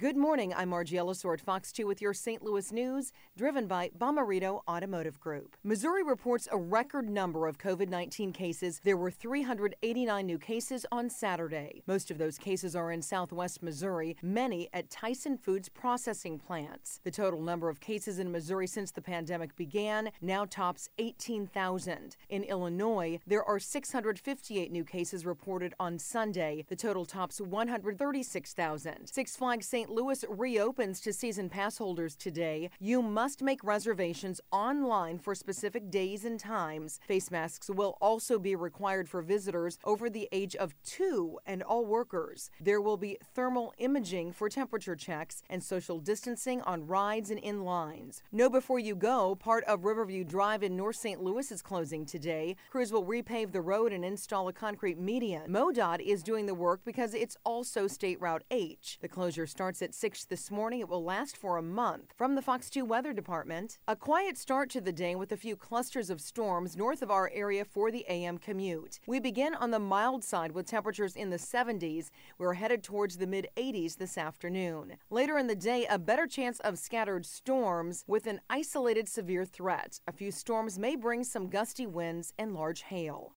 Good morning. I'm Margie Ellisor at Fox 2 with your St. Louis news, driven by Bomarito Automotive Group. Missouri reports a record number of COVID 19 cases. There were 389 new cases on Saturday. Most of those cases are in southwest Missouri, many at Tyson Foods processing plants. The total number of cases in Missouri since the pandemic began now tops 18,000. In Illinois, there are 658 new cases reported on Sunday. The total tops 136,000. Six Flags St. Louis reopens to season pass holders today. You must make reservations online for specific days and times. Face masks will also be required for visitors over the age of two and all workers. There will be thermal imaging for temperature checks and social distancing on rides and in lines. Know before you go, part of Riverview Drive in North St. Louis is closing today. Crews will repave the road and install a concrete median. MoDOT is doing the work because it's also State Route H. The closure starts at 6 this morning. It will last for a month. From the Fox 2 Weather Department, a quiet start to the day with a few clusters of storms north of our area for the AM commute. We begin on the mild side with temperatures in the 70s. We're headed towards the mid 80s this afternoon. Later in the day, a better chance of scattered storms with an isolated severe threat. A few storms may bring some gusty winds and large hail.